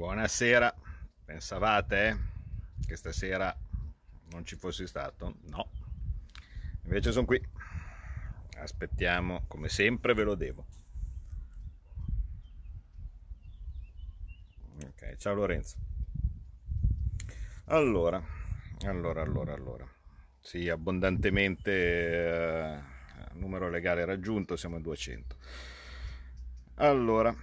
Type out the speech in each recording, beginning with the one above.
Buonasera, pensavate eh, che stasera non ci fossi stato? No, invece sono qui. Aspettiamo, come sempre ve lo devo. Ok, ciao Lorenzo. Allora, allora, allora, allora. Sì, abbondantemente eh, numero legale raggiunto, siamo a 200. Allora,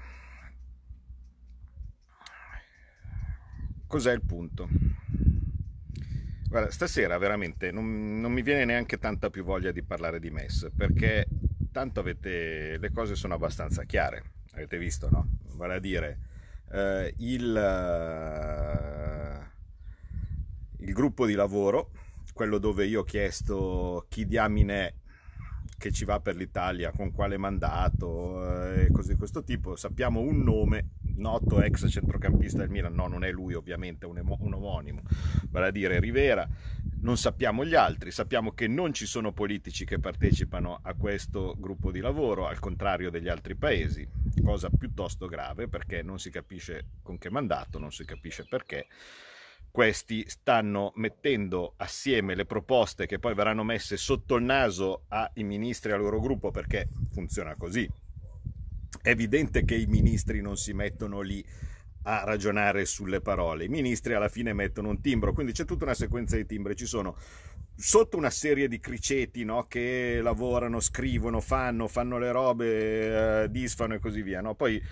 cos'è il punto? Guarda, stasera veramente non, non, mi viene neanche tanta più voglia di parlare di MES perché tanto avete, le cose sono abbastanza chiare, avete visto, no? Vale a dire, eh, il, eh, il gruppo di lavoro, quello dove io ho chiesto chi diamine che ci va per l'Italia, con quale mandato eh, e cose di questo tipo. Sappiamo un nome, noto ex centrocampista del Milan, no non è lui ovviamente, un, un omonimo, vale a dire Rivera. Non sappiamo gli altri, sappiamo che non ci sono politici che partecipano a questo gruppo di lavoro, al contrario degli altri paesi, cosa piuttosto grave perché non si capisce con che mandato, non si capisce perché questi stanno mettendo assieme le proposte che poi verranno messe sotto il naso ai ministri al loro gruppo perché funziona così. È evidente che i ministri non si mettono lì a ragionare sulle parole. I ministri alla fine mettono un timbro, quindi c'è tutta una sequenza di timbri. Ci sono sotto una serie di criceti no, che lavorano, scrivono, fanno, fanno le robe, eh, disfano e così via. No? Poi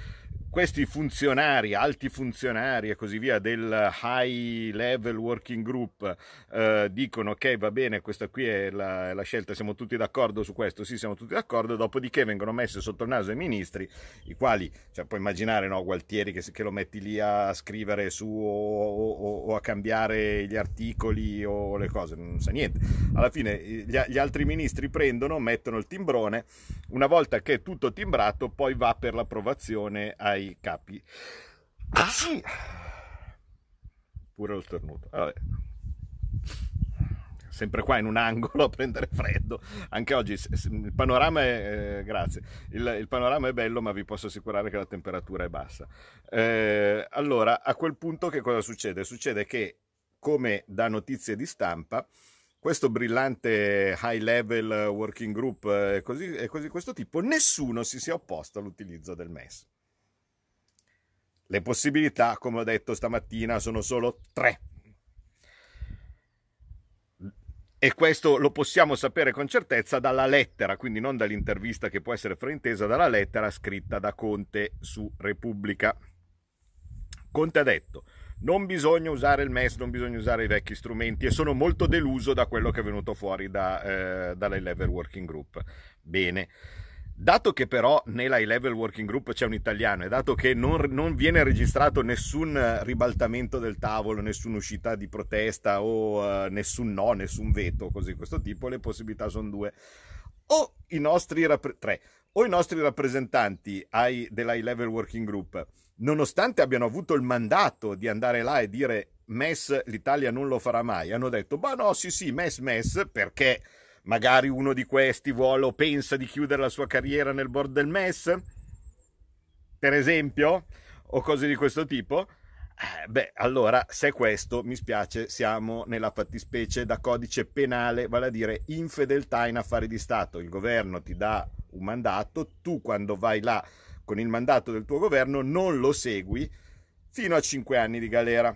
questi funzionari, alti funzionari e così via del high level working group eh, dicono ok va bene questa qui è la, la, scelta, siamo tutti d'accordo su questo, sì siamo tutti d'accordo, dopodiché vengono messe sotto il naso ai ministri, i quali, cioè puoi immaginare no, Gualtieri che, che, lo metti lì a scrivere su o, o, o, a cambiare gli articoli o le cose, non sa niente. Alla fine gli, gli altri ministri prendono, mettono il timbrone, una volta che è tutto timbrato poi va per l'approvazione ai capi. Ah. Sì. Pure lo stornuto. Vabbè. Sempre qua in un angolo a prendere freddo. Anche oggi il panorama è. Eh, grazie. Il, il, panorama è bello, ma vi posso assicurare che la temperatura è bassa. Eh, allora, a quel punto, che cosa succede? Succede che, come da notizie di stampa, questo brillante high level working group e così, così questo tipo, nessuno si sia opposto all'utilizzo del MES. Le possibilità, come ho detto stamattina, sono solo tre. E questo lo possiamo sapere con certezza dalla lettera, quindi non dall'intervista che può essere fraintesa, dalla lettera scritta da Conte su Repubblica. Conte ha detto, non bisogna usare il MES, non bisogna usare i vecchi strumenti e sono molto deluso da quello che è venuto fuori da, eh, dalla Level Working Group. Bene. Dato che però nella high level working group c'è un italiano e dato che non, non, viene registrato nessun ribaltamento del tavolo, nessuna uscita di protesta o uh, nessun no, nessun veto, così di questo tipo, le possibilità sono due. O i nostri, rapp- tre, o i nostri rappresentanti ai, della high level working group, nonostante abbiano avuto il mandato di andare là e dire MES l'Italia non lo farà mai, hanno detto, ma no, sì sì, MES, MES, perché magari uno di questi vuole o pensa di chiudere la sua carriera nel board del MES, per esempio, o cose di questo tipo. Eh, beh, allora, se è questo, mi spiace, siamo nella fattispecie da codice penale, vale a dire infedeltà in affari di Stato. Il governo ti dà un mandato, tu quando vai là con il mandato del tuo governo non lo segui fino a 5 anni di galera.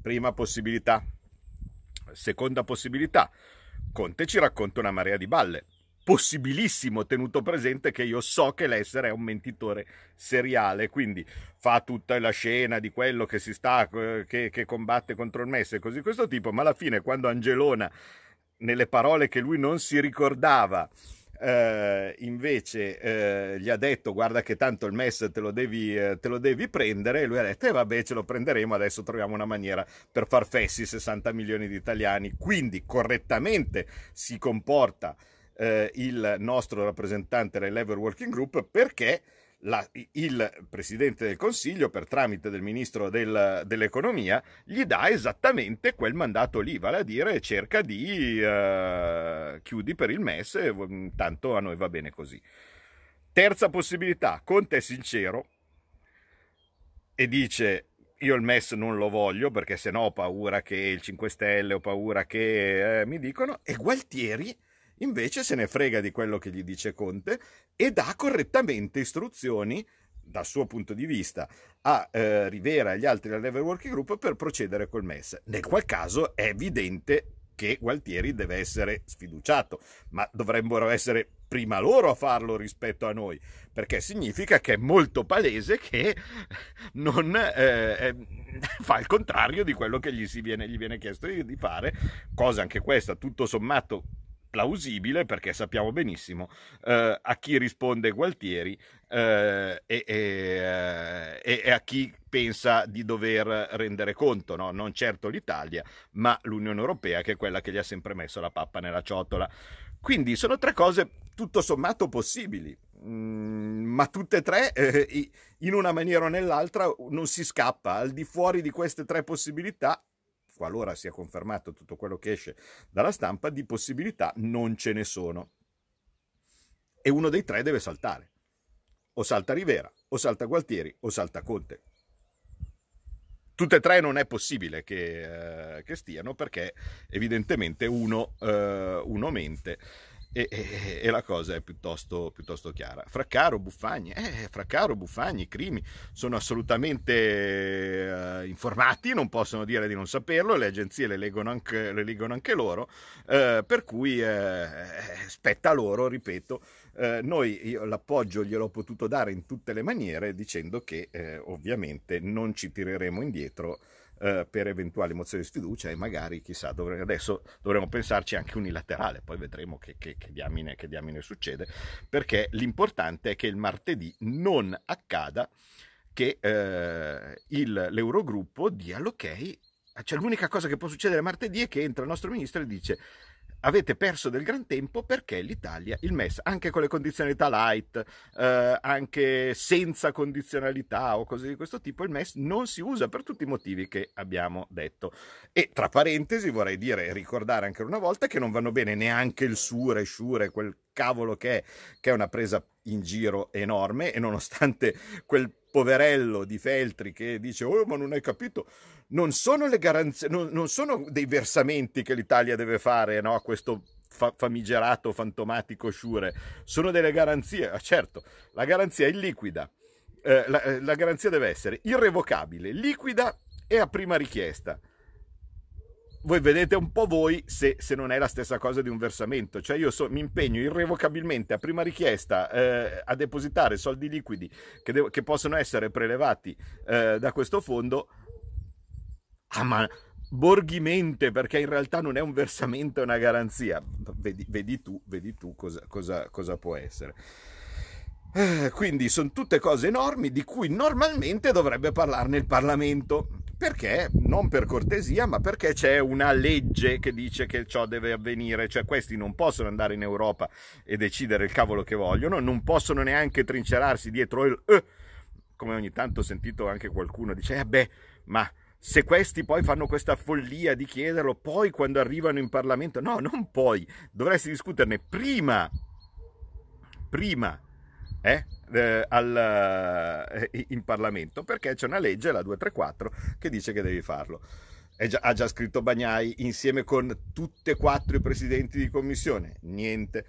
Prima possibilità. Seconda possibilità, Conte ci racconta una marea di balle. Possibilissimo, tenuto presente che io so che l'essere è un mentitore seriale, quindi fa tutta la scena di quello che si sta, eh, che, che combatte contro il Messi e così questo tipo, ma alla fine quando Angelona, nelle parole che lui non si ricordava, eh, invece eh, gli ha detto guarda che tanto il MES te lo devi, eh, te lo devi prendere. E lui ha detto e eh, vabbè ce lo prenderemo adesso troviamo una maniera per far fessi 60 milioni di italiani. Quindi correttamente si comporta eh, il nostro rappresentante del Level Working Group perché la, il Presidente del Consiglio, per tramite del Ministro del, dell'Economia, gli dà esattamente quel mandato lì, vale a dire cerca di uh, chiudi per il MES, tanto a noi va bene così. Terza possibilità, Conte è sincero, e dice io il MES non lo voglio perché se no ho paura che il 5 Stelle, ho paura che eh, mi dicono, e Gualtieri invece se ne frega di quello che gli dice Conte e dà correttamente istruzioni dal suo punto di vista a eh, Rivera e agli altri del Level Working Group per procedere col MES. Nel qual caso è evidente che Gualtieri deve essere sfiduciato, ma dovrebbero essere prima loro a farlo rispetto a noi, perché significa che è molto palese che non eh, fa il contrario di quello che gli, viene, gli viene chiesto di fare, cosa anche questa tutto sommato plausibile perché sappiamo benissimo eh, a chi risponde Gualtieri eh, e, e, eh, e, a chi pensa di dover rendere conto, no? non certo l'Italia, ma l'Unione Europea che è quella che gli ha sempre messo la pappa nella ciotola. Quindi sono tre cose tutto sommato possibili, mm, ma tutte e tre eh, in una maniera o nell'altra non si scappa. Al di fuori di queste tre possibilità qualora sia confermato tutto quello che esce dalla stampa, di possibilità non ce ne sono. E uno dei tre deve saltare. O salta Rivera, o salta Gualtieri, o salta Conte. Tutte e tre non è possibile che, eh, che stiano perché evidentemente uno, eh, uno mente e, e, e, la cosa è piuttosto, piuttosto chiara. Fraccaro, Buffagni, eh, Fraccaro, Buffagni, Crimi sono assolutamente eh, informati, non possono dire di non saperlo, le agenzie le leggono anche, le leggono anche loro, eh, per cui eh, spetta a loro, ripeto, eh, noi io l'appoggio gliel'ho potuto dare in tutte le maniere dicendo che eh, ovviamente non ci tireremo indietro eh, per eventuali mozioni di sfiducia e magari chissà dovre- adesso dovremo pensarci anche unilaterale poi vedremo che, che, che, diamine, che diamine succede perché l'importante è che il martedì non accada che eh, il, l'Eurogruppo dia l'ok cioè l'unica cosa che può succedere martedì è che entra il nostro ministro e dice avete perso del gran tempo perché l'Italia, il MES, anche con le condizionalità light, eh, anche senza condizionalità o cose di questo tipo, il MES non si usa per tutti i motivi che abbiamo detto. E tra parentesi vorrei dire e ricordare anche una volta che non vanno bene neanche il Sure, Sure, quel cavolo che è, che è una presa in giro enorme e nonostante quel poverello di Feltri che dice oh ma non hai capito non sono le garanzie non, non sono dei versamenti che l'Italia deve fare no, a questo fa- famigerato fantomatico Sure sono delle garanzie. Ah, certo la garanzia è illiquida. Eh, la, eh, la garanzia deve essere irrevocabile liquida e a prima richiesta voi vedete un po' voi se, se, non è la stessa cosa di un versamento, cioè io so, mi impegno irrevocabilmente a prima richiesta eh, a depositare soldi liquidi che, devo, che possono essere prelevati eh, da questo fondo, ah ma borghimente perché in realtà non è un versamento, è una garanzia, vedi, vedi tu, vedi tu cosa, cosa, cosa può essere. Eh, quindi sono tutte cose enormi di cui normalmente dovrebbe parlarne il Parlamento. Perché? Non per cortesia, ma perché c'è una legge che dice che ciò deve avvenire, cioè questi non possono andare in Europa e decidere il cavolo che vogliono, non possono neanche trincerarsi dietro il eh, come ogni tanto ho sentito anche qualcuno dice eh beh, ma se questi poi fanno questa follia di chiederlo, poi quando arrivano in Parlamento, no, non poi, dovresti discuterne prima, prima eh, eh, al, eh, in Parlamento perché c'è una legge, la 234, che dice che devi farlo. Già, ha già scritto Bagnai insieme con tutti e quattro i presidenti di commissione. Niente.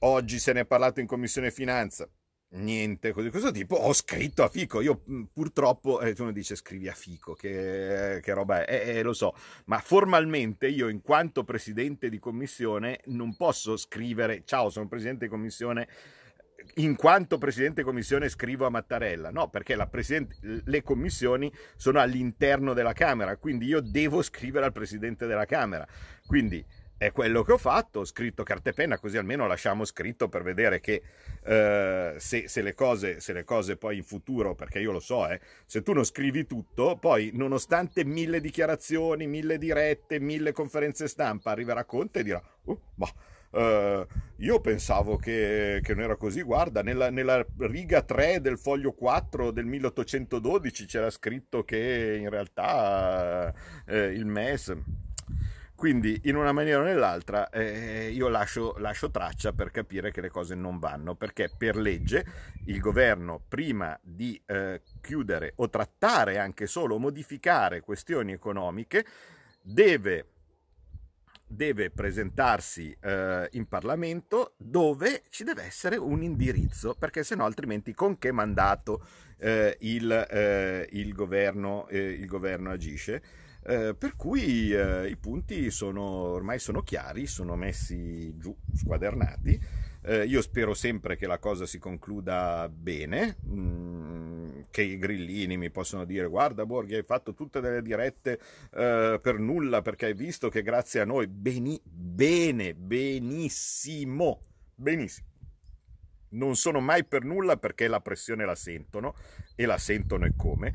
Oggi se ne è parlato in commissione finanza. Niente, così questo tipo. Ho scritto a Fico. Io mm, purtroppo, eh, uno dice scrivi a Fico, che, che roba è? Eh, eh, lo so, ma formalmente io, in quanto presidente di commissione, non posso scrivere ciao, sono presidente di commissione in quanto Presidente Commissione scrivo a Mattarella, no, perché le commissioni sono all'interno della Camera, quindi io devo scrivere al Presidente della Camera. Quindi è quello che ho fatto, ho scritto carta e penna, così almeno lasciamo scritto per vedere che eh, se, se, le cose, se, le cose, poi in futuro, perché io lo so, eh, se tu non scrivi tutto, poi nonostante mille dichiarazioni, mille dirette, mille conferenze stampa, arriverà Conte e dirà, oh, ma Uh, io pensavo che, che, non era così. Guarda, nella, nella, riga 3 del foglio 4 del 1812 c'era scritto che in realtà uh, il MES. Quindi in una maniera o nell'altra eh, io lascio, lascio, traccia per capire che le cose non vanno, perché per legge il governo prima di eh, chiudere o trattare anche solo modificare questioni economiche deve deve presentarsi eh, in Parlamento dove ci deve essere un indirizzo, perché se no altrimenti con che mandato eh, il, eh, il, governo, eh, il, governo, agisce? Eh, per cui i punti sono, ormai sono chiari, sono messi giù, squadernati. Io spero sempre che la cosa si concluda bene. Mm, che i grillini mi possono dire guarda Borghi hai fatto tutte delle dirette eh, per nulla perché hai visto che grazie a noi beni, bene, benissimo, benissimo. Non sono mai per nulla perché la pressione la sentono e la sentono e come.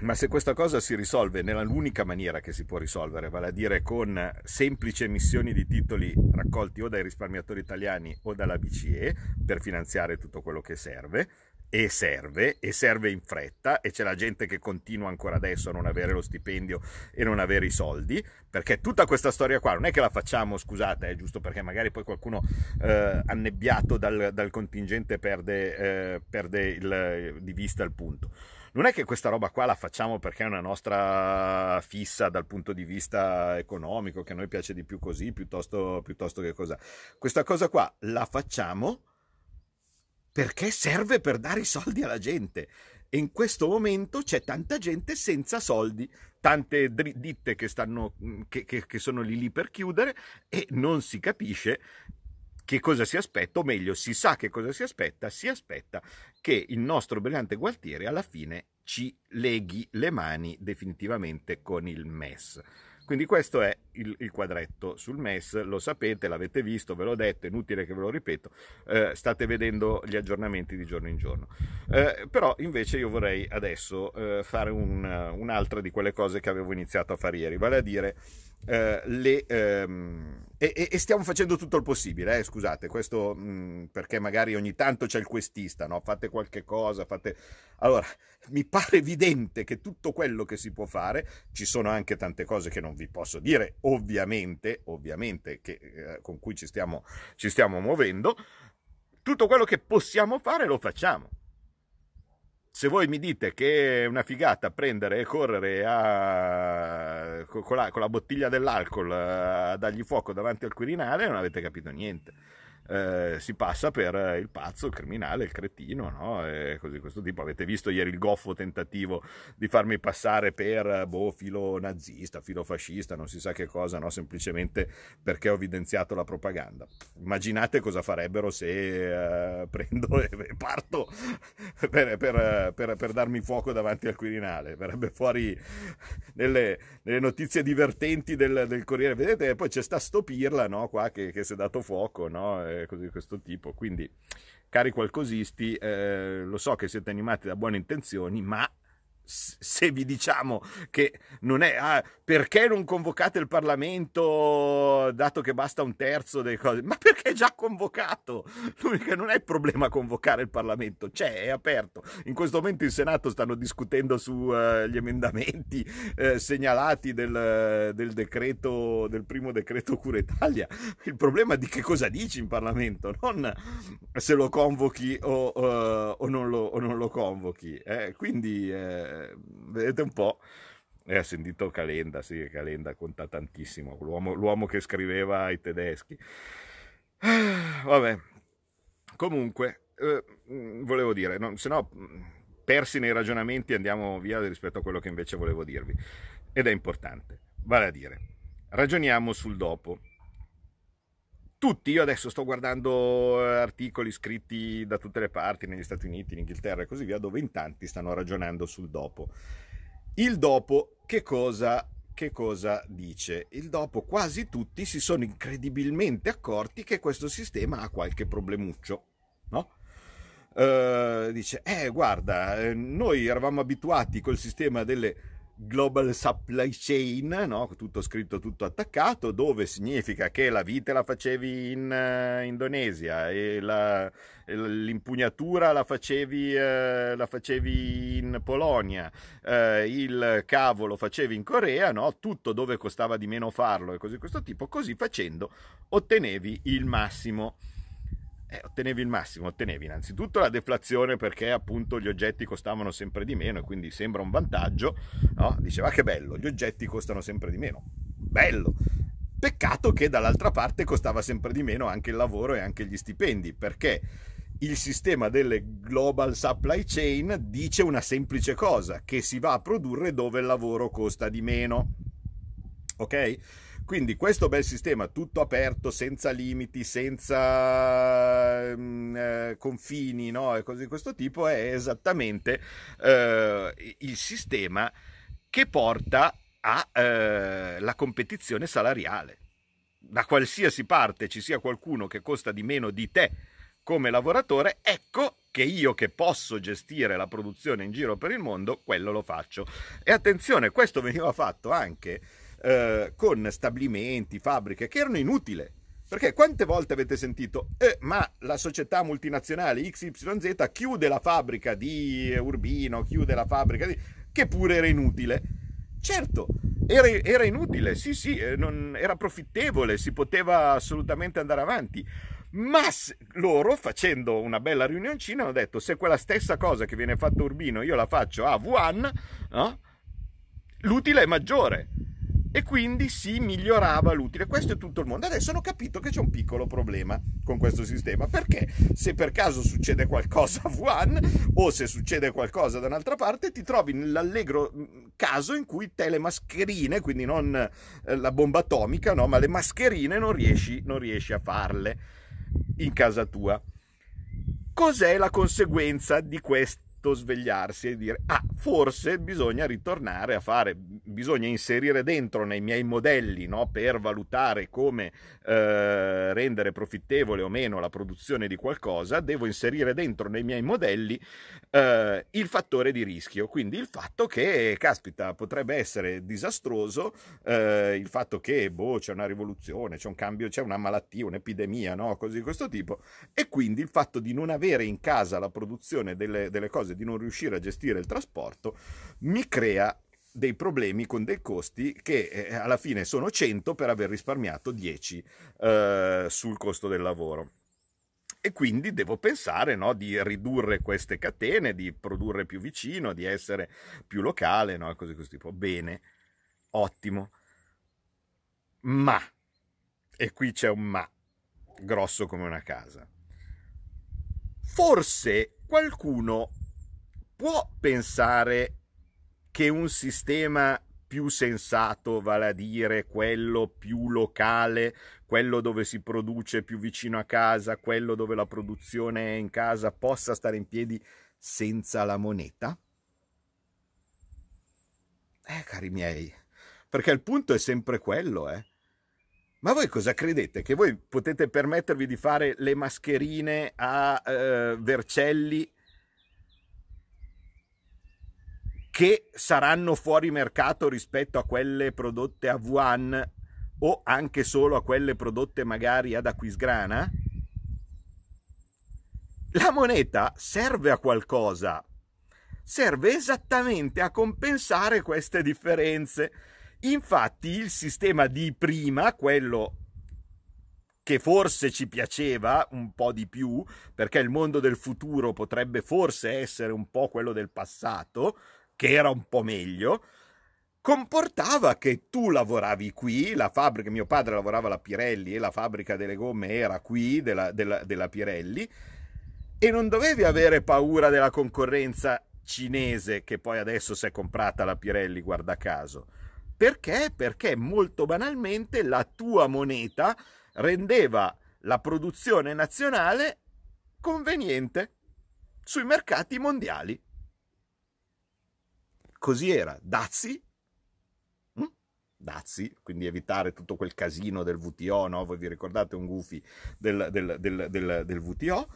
Ma se questa cosa si risolve nell'unica maniera che si può risolvere, vale a dire con semplici emissioni di titoli raccolti o dai risparmiatori italiani o dalla BCE per finanziare tutto quello che serve, e serve, e serve in fretta, e c'è la gente che continua ancora adesso a non avere lo stipendio e non avere i soldi, perché tutta questa storia qua non è che la facciamo, scusate, è giusto perché magari poi qualcuno eh, annebbiato dal, dal contingente perde, eh, perde il, di vista il punto. Non è che questa roba qua la facciamo perché è una nostra fissa dal punto di vista economico, che a noi piace di più così piuttosto, piuttosto che cosa. Questa cosa qua la facciamo perché serve per dare i soldi alla gente. E in questo momento c'è tanta gente senza soldi, tante ditte che, stanno, che, che, che sono lì lì per chiudere e non si capisce che cosa si aspetta, o meglio, si sa che cosa si aspetta, si aspetta che il nostro brillante Gualtieri alla fine ci leghi le mani definitivamente con il MES. Quindi questo è il, il, quadretto sul MES, lo sapete, l'avete visto, ve l'ho detto, è inutile che ve lo ripeto, eh, state vedendo gli aggiornamenti di giorno in giorno. Eh, però invece io vorrei adesso eh, fare un, un'altra di quelle cose che avevo iniziato a fare ieri, vale a dire eh, le, ehm, e, e, stiamo facendo tutto il possibile, eh, scusate, questo mh, mm, perché magari ogni tanto c'è il questista, no? fate qualche cosa, fate... Allora, mi pare evidente che tutto quello che si può fare, ci sono anche tante cose che non vi posso dire, ovviamente, ovviamente, che, eh, con cui ci stiamo, ci stiamo muovendo, tutto quello che possiamo fare lo facciamo se voi mi dite che è una figata prendere e correre a, con, la, con la bottiglia dell'alcol a dargli fuoco davanti al Quirinale, non avete capito niente eh, si passa per il pazzo, il criminale, il cretino, no? E così questo tipo. Avete visto ieri il goffo tentativo di farmi passare per boh, filo nazista, filo fascista, non si sa che cosa, no? Semplicemente perché ho evidenziato la propaganda. Immaginate cosa farebbero se eh, prendo e parto per, per, per, per, darmi fuoco davanti al Quirinale. Verrebbe fuori nelle, nelle notizie divertenti del, del Corriere. Vedete, poi c'è sta sto pirla, no? Qua che, che si è dato fuoco, no? Cose di questo tipo. Quindi, cari qualcosisti, eh, lo so che siete animati da buone intenzioni, ma se vi diciamo che non è ah, perché non convocate il Parlamento dato che basta un terzo delle cose? Ma perché è già convocato? L'unica, non è il problema convocare il Parlamento c'è è aperto. In questo momento in Senato stanno discutendo sugli uh, emendamenti uh, segnalati del, del, decreto del primo decreto Cura Italia. Il problema è di che cosa dici in Parlamento non se lo convochi o, uh, o, non, lo, o non, lo, convochi eh? quindi eh, vedete un po'. E ha sentito Calenda, sì, Calenda conta tantissimo, l'uomo, l'uomo che scriveva ai tedeschi. Vabbè, comunque, eh, volevo dire, no, se no, persi nei ragionamenti andiamo via rispetto a quello che invece volevo dirvi. Ed è importante, vale a dire, ragioniamo sul dopo tutti, io adesso sto guardando eh, articoli scritti da tutte le parti, negli Stati Uniti, in Inghilterra e così via, dove in tanti stanno ragionando sul dopo. Il dopo che cosa, che cosa dice? Il dopo quasi tutti si sono incredibilmente accorti che questo sistema ha qualche problemuccio, no? Uh, dice, eh guarda, eh, noi eravamo abituati col sistema delle Global Supply Chain, no? tutto scritto, tutto attaccato, dove significa che la vite la facevi in uh, Indonesia e la, l'impugnatura la facevi, uh, la facevi, in Polonia, uh, il cavo lo facevi in Corea, no? tutto dove costava di meno farlo e così di questo tipo, così facendo ottenevi il massimo eh, ottenevi il massimo, ottenevi innanzitutto la deflazione perché appunto gli oggetti costavano sempre di meno e quindi sembra un vantaggio, no? Diceva che bello, gli oggetti costano sempre di meno, bello. Peccato che dall'altra parte costava sempre di meno anche il lavoro e anche gli stipendi, perché il sistema delle global supply chain dice una semplice cosa, che si va a produrre dove il lavoro costa di meno. Ok? Quindi questo bel sistema tutto aperto, senza limiti, senza mm, eh, confini no? e cose di questo tipo è esattamente eh, il sistema che porta alla eh, competizione salariale. Da qualsiasi parte ci sia qualcuno che costa di meno di te come lavoratore, ecco che io che posso gestire la produzione in giro per il mondo, quello lo faccio. E attenzione, questo veniva fatto anche eh, con stabilimenti, fabbriche che erano inutili. Perché quante volte avete sentito, eh, ma la società multinazionale XYZ chiude la fabbrica di Urbino, chiude la fabbrica di... che pure era inutile. Certo, era, era inutile, sì sì, eh, non, era profittevole, si poteva assolutamente andare avanti. Ma loro, facendo una bella riunioncina, hanno detto se quella stessa cosa che viene fatta a Urbino io la faccio a Wuhan, no? l'utile è maggiore e quindi si migliorava l'utile. Questo è tutto il mondo. Adesso hanno capito che c'è un piccolo problema con questo sistema, perché se per caso succede qualcosa a Wuhan o se succede qualcosa da un'altra parte, ti trovi nell'allegro mm, caso in cui te le mascherine, quindi non eh, la bomba atomica, no, ma le mascherine non riesci, non riesci a farle in casa tua. Cos'è la conseguenza di questo? Svegliarsi e dire ah forse bisogna ritornare a fare bisogna inserire dentro nei miei modelli no, per valutare come eh, rendere profittevole o meno la produzione di qualcosa devo inserire dentro nei miei modelli eh, il fattore di rischio. Quindi il fatto che caspita potrebbe essere disastroso eh, il fatto che boh, c'è una rivoluzione c'è un cambio c'è una malattia un'epidemia no, così di questo tipo e quindi il fatto di non avere in casa la produzione delle, delle cose di non riuscire a gestire il trasporto, mi crea dei problemi con dei costi che eh, alla fine sono 100 per aver risparmiato 10 eh, sul costo del lavoro. E quindi devo pensare no, di ridurre queste catene, di produrre più vicino, di essere più locale, no, cose così tipo. Bene, ottimo. Ma, e qui c'è un ma, grosso come una casa. Forse qualcuno può pensare che un sistema più sensato, vale a dire quello più locale, quello dove si produce più vicino a casa, quello dove la produzione è in casa, possa stare in piedi senza la moneta? Eh, cari miei, perché il punto è sempre quello, eh. Ma voi cosa credete? Che voi potete permettervi di fare le mascherine a eh, Vercelli che saranno fuori mercato rispetto a quelle prodotte a Wuhan o anche solo a quelle prodotte magari ad Aquisgrana? La moneta serve a qualcosa, serve esattamente a compensare queste differenze. Infatti il sistema di prima, quello che forse ci piaceva un po' di più, perché il mondo del futuro potrebbe forse essere un po' quello del passato, che era un po' meglio, comportava che tu lavoravi qui, la fabbrica, mio padre lavorava alla Pirelli e la fabbrica delle gomme era qui, della, della, della Pirelli, e non dovevi avere paura della concorrenza cinese che poi adesso si è comprata la Pirelli, guarda caso. Perché? Perché molto banalmente la tua moneta rendeva la produzione nazionale conveniente sui mercati mondiali così era. Dazi, hm? Dazi, quindi evitare tutto quel casino del VTO, no? Voi vi ricordate un goofy del, del, del, del, VTO?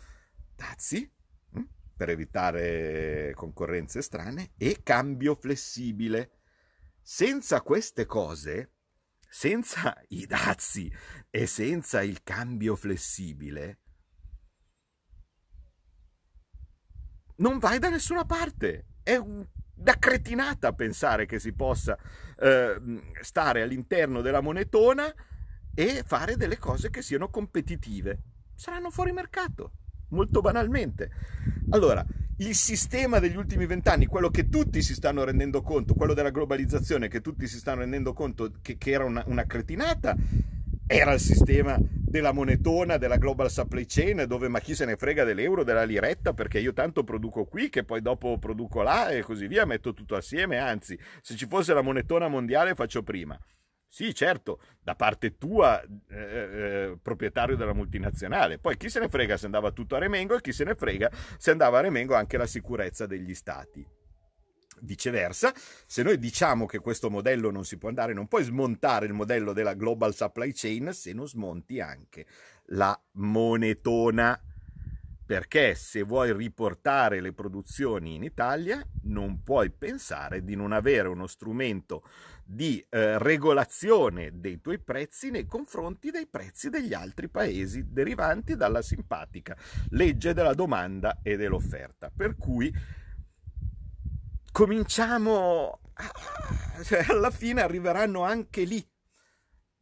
Dazi, hm? per evitare concorrenze strane, e cambio flessibile. senza queste cose, senza i dazi e senza il cambio flessibile, non vai da nessuna parte. È una cretinata pensare che si possa eh, stare all'interno della monetona e fare delle cose che siano competitive. Saranno fuori mercato, molto banalmente. Allora, il sistema degli ultimi vent'anni, quello che tutti si stanno rendendo conto, quello della globalizzazione, che tutti si stanno rendendo conto che, che era una, una cretinata, era il sistema della monetona, della global supply chain, dove ma chi se ne frega dell'euro, della liretta, perché io tanto produco qui che poi dopo produco là e così via, metto tutto assieme, anzi, se ci fosse la monetona mondiale faccio prima. Sì, certo, da parte tua, eh, eh, proprietario della multinazionale. Poi chi se ne frega se andava tutto a Remengo e chi se ne frega se andava a Remengo anche la sicurezza degli stati. Viceversa, se noi diciamo che questo modello non si può andare, non puoi smontare il modello della global supply chain se non smonti anche la monetona. Perché se vuoi riportare le produzioni in Italia, non puoi pensare di non avere uno strumento di eh, regolazione dei tuoi prezzi nei confronti dei prezzi degli altri paesi derivanti dalla simpatica legge della domanda e dell'offerta. Per cui cominciamo, cioè alla fine arriveranno anche lì,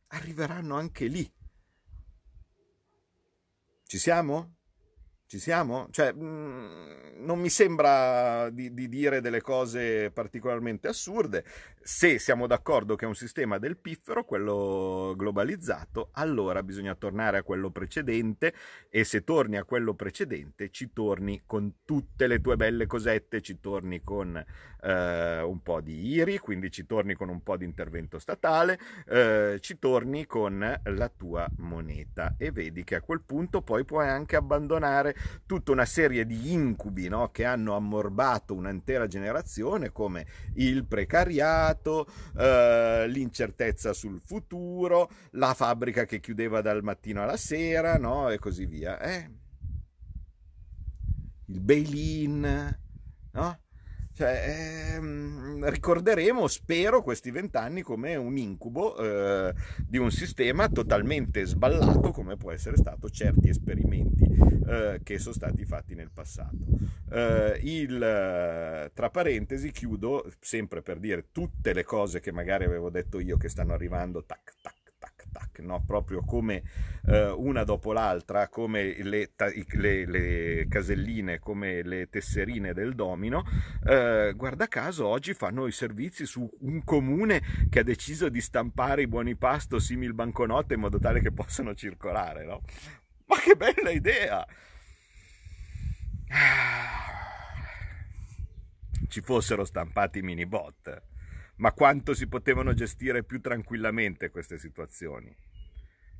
arriveranno anche lì. Ci siamo? Ci siamo? Cioè, mh, mm, non mi sembra di, di, dire delle cose particolarmente assurde. Se siamo d'accordo che è un sistema del piffero, quello globalizzato, allora bisogna tornare a quello precedente e se torni a quello precedente ci torni con tutte le tue belle cosette, ci torni con eh, un po' di IRI, quindi ci torni con un po' di intervento statale, eh, ci torni con la tua moneta e vedi che a quel punto poi puoi anche abbandonare tutta una serie di incubi no? che hanno ammorbato un'intera generazione come il precariato, eh, l'incertezza sul futuro, la fabbrica che chiudeva dal mattino alla sera no? e così via. Eh? Il bail-in, no? Cioè, ehm, ricorderemo, spero, questi vent'anni come un incubo eh, di un sistema totalmente sballato come può essere stato certi esperimenti eh, che sono stati fatti nel passato. Eh, il, tra parentesi, chiudo sempre per dire tutte le cose che magari avevo detto io che stanno arrivando, tac, tac, tac, no? proprio come eh, una dopo l'altra, come le, le, le, caselline, come le tesserine del domino, eh, guarda caso oggi fanno i servizi su un comune che ha deciso di stampare i buoni pasto simil banconote in modo tale che possano circolare, no? Ma che bella idea! Ci fossero stampati mini bot ma quanto si potevano gestire più tranquillamente queste situazioni.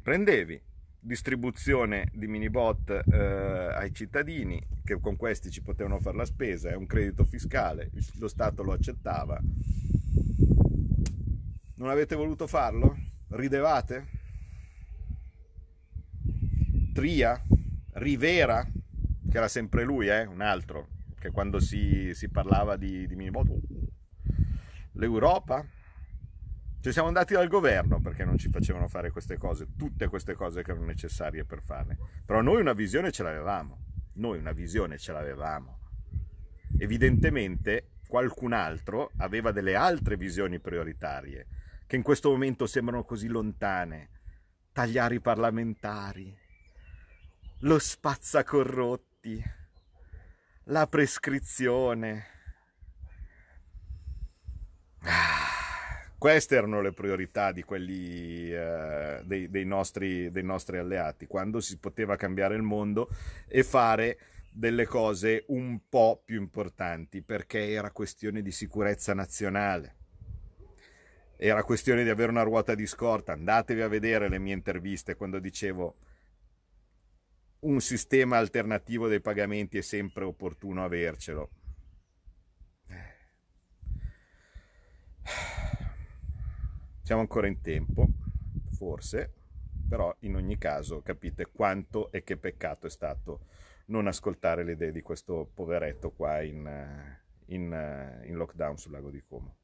Prendevi distribuzione di minibot eh, ai cittadini che con questi ci potevano fare la spesa, è un credito fiscale, lo Stato lo accettava. Non avete voluto farlo? Ridevate? Tria? Rivera? Che era sempre lui, eh? un altro, che quando si, si parlava di, di minibot l'Europa. Ci siamo andati dal governo perché non ci facevano fare queste cose, tutte queste cose che erano necessarie per farle. Però noi una visione ce l'avevamo, noi una visione ce l'avevamo. Evidentemente qualcun altro aveva delle altre visioni prioritarie che in questo momento sembrano così lontane. Tagliare i parlamentari, lo spazzacorrotti, la prescrizione queste erano le priorità di quelli, eh, dei, dei, nostri, dei nostri alleati, quando si poteva cambiare il mondo e fare delle cose un po' più importanti, perché era questione di sicurezza nazionale. Era questione di avere una ruota di scorta. Andatevi a vedere le mie interviste quando dicevo un sistema alternativo dei pagamenti è sempre opportuno avercelo. Siamo ancora in tempo, forse, però in ogni caso capite quanto e che peccato è stato non ascoltare le idee di questo poveretto qua in, in, in lockdown sul lago di Como.